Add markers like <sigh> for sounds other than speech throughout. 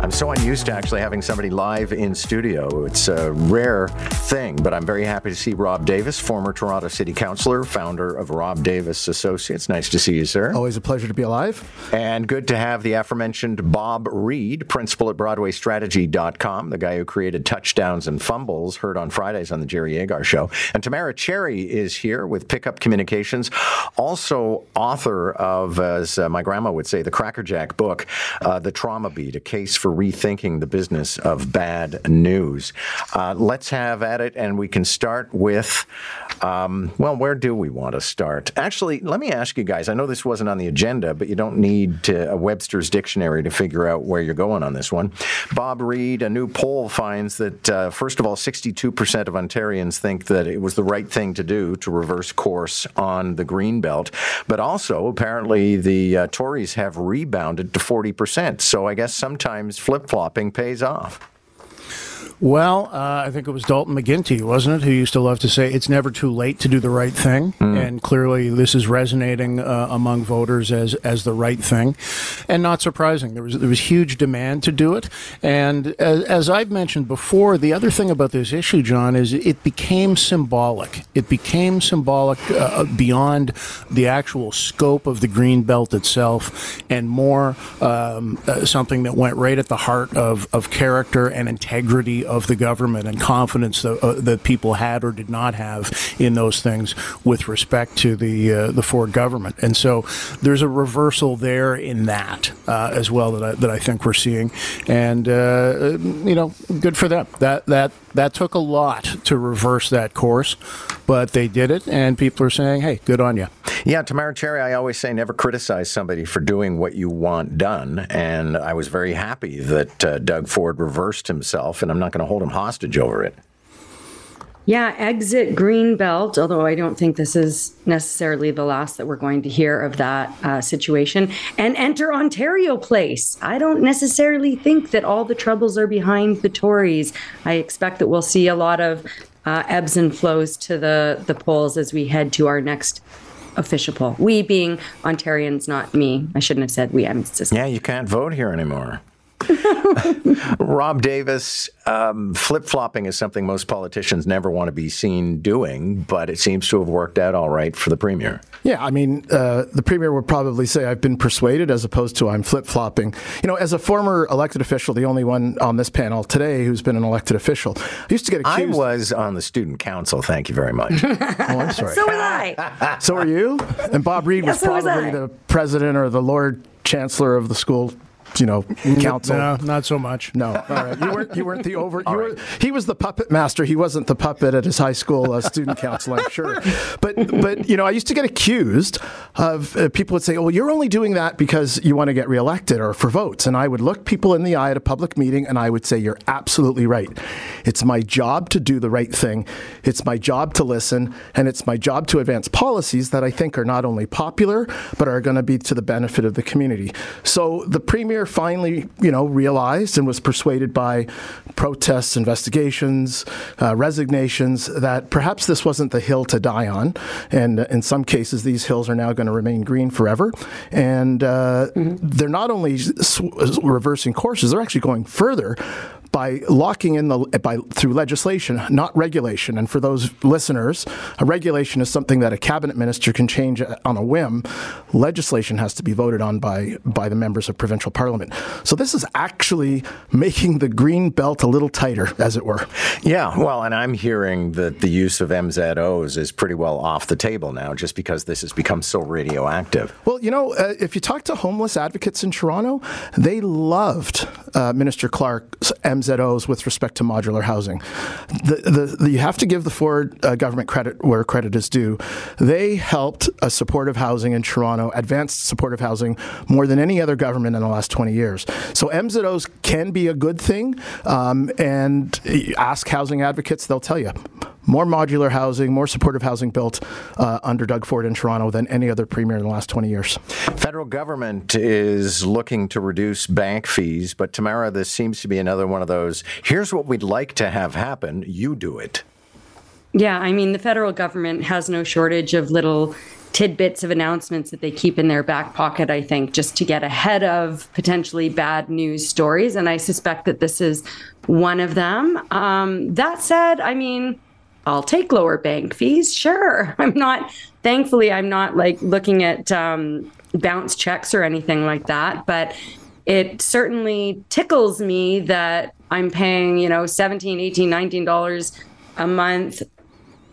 I'm so unused to actually having somebody live in studio. It's a rare thing, but I'm very happy to see Rob Davis, former Toronto City Councillor, founder of Rob Davis Associates. Nice to see you, sir. Always a pleasure to be alive. And good to have the aforementioned Bob Reid, principal at BroadwayStrategy.com, the guy who created touchdowns and fumbles, heard on Fridays on the Jerry Agar Show. And Tamara Cherry is here with Pickup Communications, also author of, as uh, my grandma would say, the Crackerjack book, uh, The Trauma Beat, a case for rethinking the business of bad news. Uh, let's have at it, and we can start with, um, well, where do we want to start? Actually, let me ask you guys. I know this wasn't on the agenda, but you don't need to, a Webster's dictionary to figure out where you're going on this one. Bob Reid, a new poll finds that, uh, first of all, 62% of Ontarians think that it was the right thing to do to reverse course on the green belt, but also apparently the uh, Tories have rebounded to 40%. So I guess sometimes flip flopping pays off. Well, uh, I think it was Dalton McGuinty, wasn't it, who used to love to say it's never too late to do the right thing, mm. and clearly this is resonating uh, among voters as as the right thing, and not surprising. There was there was huge demand to do it, and as, as I've mentioned before, the other thing about this issue, John, is it became symbolic. It became symbolic uh, beyond the actual scope of the green belt itself, and more um, uh, something that went right at the heart of of character and integrity of the government and confidence that, uh, that people had or did not have in those things with respect to the uh, the Ford government. And so there's a reversal there in that uh, as well that I, that I think we're seeing. And uh, you know, good for them. That that that took a lot to reverse that course, but they did it, and people are saying, "Hey, good on you." Yeah, Tamara Cherry, I always say never criticize somebody for doing what you want done, and I was very happy that uh, Doug Ford reversed himself, and I'm not going to hold him hostage over it. Yeah, exit Greenbelt, although I don't think this is necessarily the last that we're going to hear of that uh, situation, and enter Ontario Place. I don't necessarily think that all the troubles are behind the Tories. I expect that we'll see a lot of uh, ebbs and flows to the, the polls as we head to our next official. We being Ontarians, not me. I shouldn't have said we. I'm just. Yeah, you can't vote here anymore. <laughs> Rob Davis, um, flip flopping is something most politicians never want to be seen doing, but it seems to have worked out all right for the premier. Yeah, I mean, uh, the premier would probably say, I've been persuaded as opposed to I'm flip flopping. You know, as a former elected official, the only one on this panel today who's been an elected official, I used to get accused. I was on the student council, thank you very much. <laughs> oh, I'm sorry. so was I. so are you? And Bob Reid yeah, was probably was the president or the Lord Chancellor of the school you know, council. No, not so much. No, all right. You weren't. You weren't the over. You <laughs> were, He was the puppet master. He wasn't the puppet at his high school uh, student council. I'm sure. But but you know, I used to get accused of uh, people would say, "Oh, well, you're only doing that because you want to get reelected or for votes." And I would look people in the eye at a public meeting, and I would say, "You're absolutely right. It's my job to do the right thing. It's my job to listen, and it's my job to advance policies that I think are not only popular but are going to be to the benefit of the community." So the premier finally, you know, realized and was persuaded by protests, investigations, uh, resignations that perhaps this wasn't the hill to die on. And in some cases, these hills are now going to remain green forever. And uh, mm-hmm. they're not only sw- reversing courses, they're actually going further by locking in the by through legislation, not regulation. And for those listeners, a regulation is something that a cabinet minister can change on a whim. Legislation has to be voted on by by the members of provincial parliament. So this is actually making the green belt a little tighter, as it were. Yeah, well, and I'm hearing that the use of MZOs is pretty well off the table now, just because this has become so radioactive. Well, you know, uh, if you talk to homeless advocates in Toronto, they loved uh, Minister Clark's MZOs with respect to modular housing. The, the, the, you have to give the Ford uh, government credit where credit is due. They helped a supportive housing in Toronto, advanced supportive housing, more than any other government in the last 20 years. So MZOs can be a good thing, um, and ask housing advocates, they'll tell you more modular housing, more supportive housing built uh, under Doug Ford in Toronto than any other premier in the last 20 years. Federal government is looking to reduce bank fees, but Tamara, this seems to be another one of those. Here's what we'd like to have happen. You do it. Yeah, I mean, the federal government has no shortage of little tidbits of announcements that they keep in their back pocket, I think, just to get ahead of potentially bad news stories. And I suspect that this is one of them. Um, that said, I mean, I'll take lower bank fees. Sure. <laughs> I'm not, thankfully, I'm not like looking at um, bounce checks or anything like that. But it certainly tickles me that I'm paying, you know, 17, 18, 19 dollars a month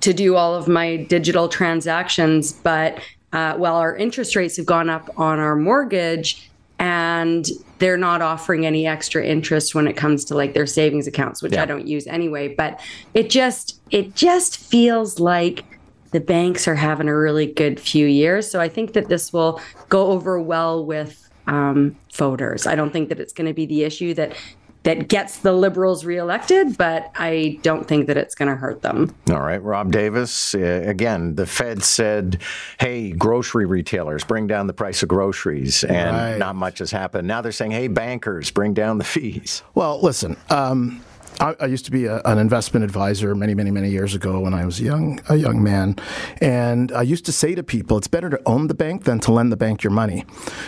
to do all of my digital transactions. But uh, while our interest rates have gone up on our mortgage, and they're not offering any extra interest when it comes to like their savings accounts, which yeah. I don't use anyway. But it just it just feels like the banks are having a really good few years. So I think that this will go over well with um, voters. I don't think that it's going to be the issue that that gets the liberals reelected, but I don't think that it's going to hurt them. All right, Rob Davis. Uh, again, the Fed said, "Hey, grocery retailers, bring down the price of groceries," and right. not much has happened. Now they're saying, "Hey, bankers, bring down the fees." Well, listen. Um, I, I used to be a, an investment advisor many, many, many years ago when I was a young, a young man. And I used to say to people, it's better to own the bank than to lend the bank your money.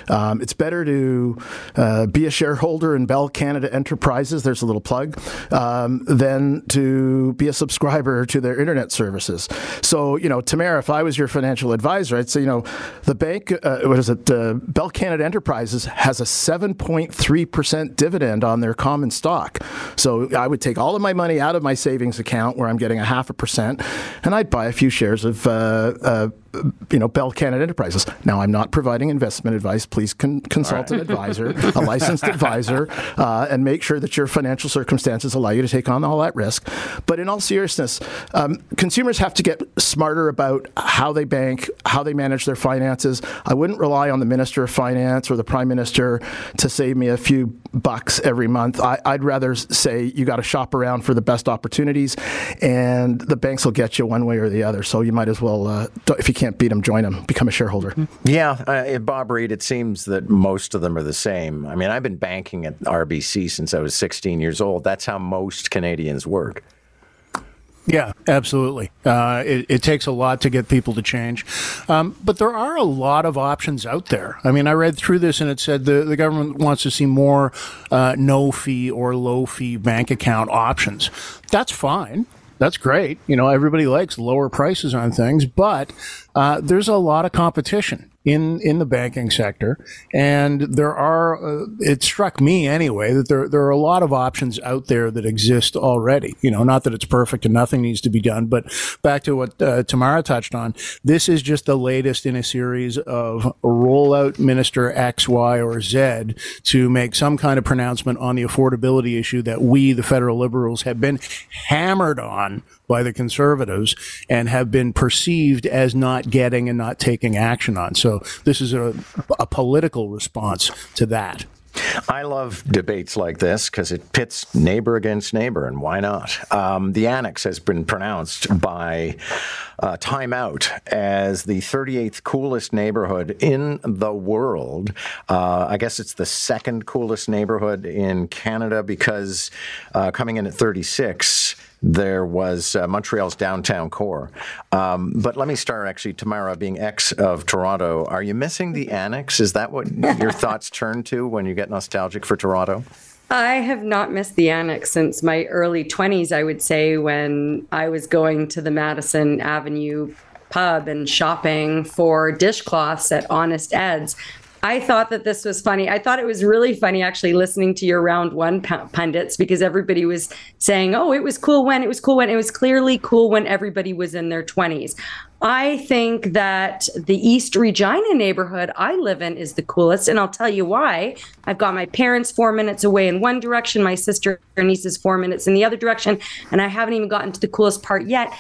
Um, it's better to uh, be a shareholder in Bell Canada Enterprises, there's a little plug, um, than to be a subscriber to their internet services. So, you know, Tamara, if I was your financial advisor, I'd say, you know, the bank, uh, what is it, uh, Bell Canada Enterprises has a 7.3% dividend on their common stock. So I would take all of my money out of my savings account where I'm getting a half a percent, and I'd buy a few shares of uh, uh, you know, Bell Canada Enterprises. Now, I'm not providing investment advice. Please con- consult right. an advisor, <laughs> a licensed advisor, uh, and make sure that your financial circumstances allow you to take on all that risk. But in all seriousness, um, consumers have to get smarter about how they bank, how they manage their finances. I wouldn't rely on the Minister of Finance or the Prime Minister to save me a few bucks every month. I, would rather say you got to shop around for the best opportunities, and the banks will get you one way or the other. So you might as well, uh, if you can't beat them, join them, become a shareholder. Yeah, uh, Bob Reid, it seems that most of them are the same. I mean, I've been banking at RBC since I was 16 years old. That's how most Canadians work. Yeah, absolutely. Uh, it, it, takes a lot to get people to change. Um, but there are a lot of options out there. I mean, I read through this and it said the, the government wants to see more uh, no fee or low fee bank account options. That's fine that's great. You know, everybody likes lower prices on things, but uh, there's a lot of competition in in the banking sector, and there are. Uh, it struck me anyway that there there are a lot of options out there that exist already. You know, not that it's perfect and nothing needs to be done, but back to what uh, Tamara touched on, this is just the latest in a series of rollout Minister X, Y, or Z to make some kind of pronouncement on the affordability issue that we, the federal liberals, have been hammered on by the conservatives and have been perceived as not getting and not taking action on. So this is a, a political response to that. I love debates like this because it pits neighbor against neighbor, and why not? Um, the annex has been pronounced by uh, Time Out as the 38th coolest neighborhood in the world. Uh, I guess it's the second coolest neighborhood in Canada because uh, coming in at 36 there was uh, Montreal's downtown core. Um, but let me start actually, Tamara, being ex of Toronto. Are you missing the annex? Is that what your <laughs> thoughts turn to when you get nostalgic for Toronto? I have not missed the annex since my early 20s, I would say, when I was going to the Madison Avenue pub and shopping for dishcloths at Honest Ed's. I thought that this was funny. I thought it was really funny actually listening to your round one pundits because everybody was saying, oh, it was cool when, it was cool when, it was clearly cool when everybody was in their 20s. I think that the East Regina neighborhood I live in is the coolest. And I'll tell you why. I've got my parents four minutes away in one direction, my sister and nieces four minutes in the other direction. And I haven't even gotten to the coolest part yet.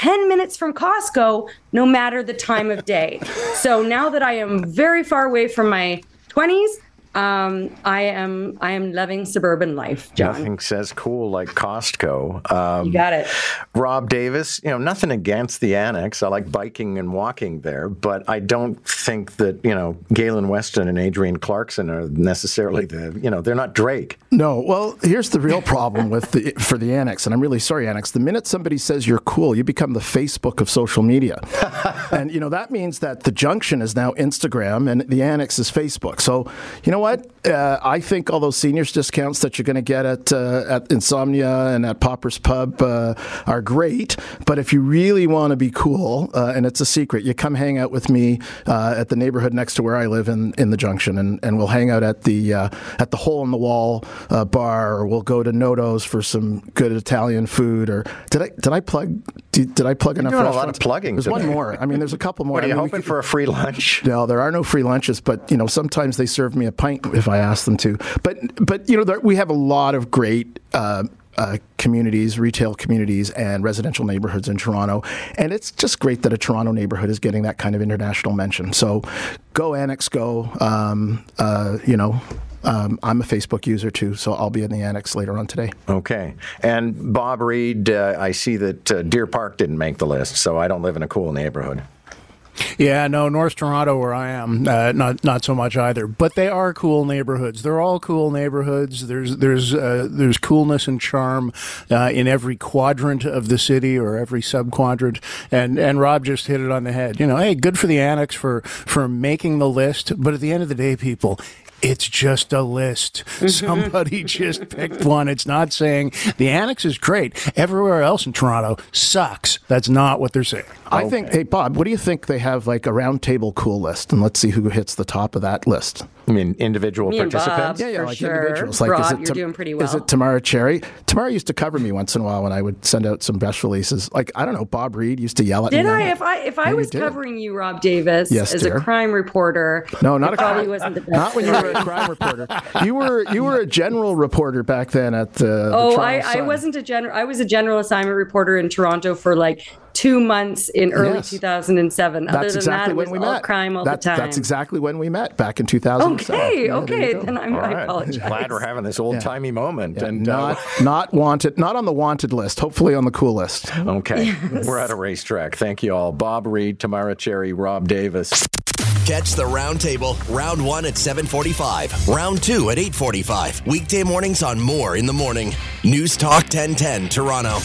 10 minutes from Costco, no matter the time of day. So now that I am very far away from my 20s, Um, I am I am loving suburban life, John. Nothing says cool like Costco. Um, you got it. Rob Davis, you know, nothing against the annex. I like biking and walking there, but I don't think that, you know, Galen Weston and Adrienne Clarkson are necessarily the, you know, they're not Drake. No, well, here's the real problem with the for the annex, and I'm really sorry, annex. The minute somebody says you're cool, you become the Facebook of social media, <laughs> and you know that means that the junction is now Instagram and the annex is Facebook. So, you know what? Uh, I think all those seniors discounts that you're going to get at uh, at Insomnia and at Popper's Pub uh, are great, but if you really want to be cool, uh, and it's a secret, you come hang out with me uh, at the neighborhood next to where I live in, in the junction, and, and we'll hang out at the uh, at the hole in the wall uh, bar, or we'll go to Noto's for some good Italian food. Or did I did I plug did, did I plug enough? doing a lot of plugging There's one more. I mean, there's a couple more. What are you I mean, hoping could- for a free lunch? no, there are no free lunches, but you know sometimes they serve me a pint if I ask them to. But but you know there, we have a lot of great. Uh, uh, communities, retail communities, and residential neighborhoods in Toronto. And it's just great that a Toronto neighborhood is getting that kind of international mention. So go Annex, go. Um, uh, you know, um, I'm a Facebook user too, so I'll be in the Annex later on today. Okay. And Bob Reid, uh, I see that uh, Deer Park didn't make the list, so I don't live in a cool neighborhood. Yeah, no, North Toronto, where I am, uh, not not so much either. But they are cool neighborhoods. They're all cool neighborhoods. There's there's uh, there's coolness and charm uh, in every quadrant of the city or every sub quadrant. And and Rob just hit it on the head. You know, hey, good for the annex for for making the list. But at the end of the day, people. It's just a list. Somebody <laughs> just picked one. It's not saying the annex is great. Everywhere else in Toronto sucks. That's not what they're saying. I think, hey Bob, what do you think they have like a round table cool list, and let's see who hits the top of that list. I mean, individual Me and participants? Bob. For sure. Rob, you're doing pretty well. Is it Tamara Cherry? Tamara used to cover me once in a while when I would send out some press releases. Like I don't know, Bob Reid used to yell at me. Did me. I? If I if I was did. covering you, Rob Davis, Yes, as dear. a crime reporter, No, not a probably crime. wasn't the best. Not when you were a crime reporter. You were you were a general reporter back then at the Oh, Toronto I, I wasn't a general. I was a general assignment reporter in Toronto for like two months in early Yes. 2007. Other That's than exactly that, it when was we all met. crime all that's, the time. That's exactly when we met back in 2007. Okay, Yeah, okay, go. then I'm, All I right. apologize. <laughs> Glad we're having this old timey moment. Yeah, and uh, not not wanted, not on the wanted list. Hopefully on the cool list. okay, we're at a racetrack. Thank you all. Bob Reid, Tamara Cherry, Rob Davis. Catch the roundtable. Round one at 745. Round two at 845. Weekday mornings on Moore in the Morning. News Talk 1010 Toronto.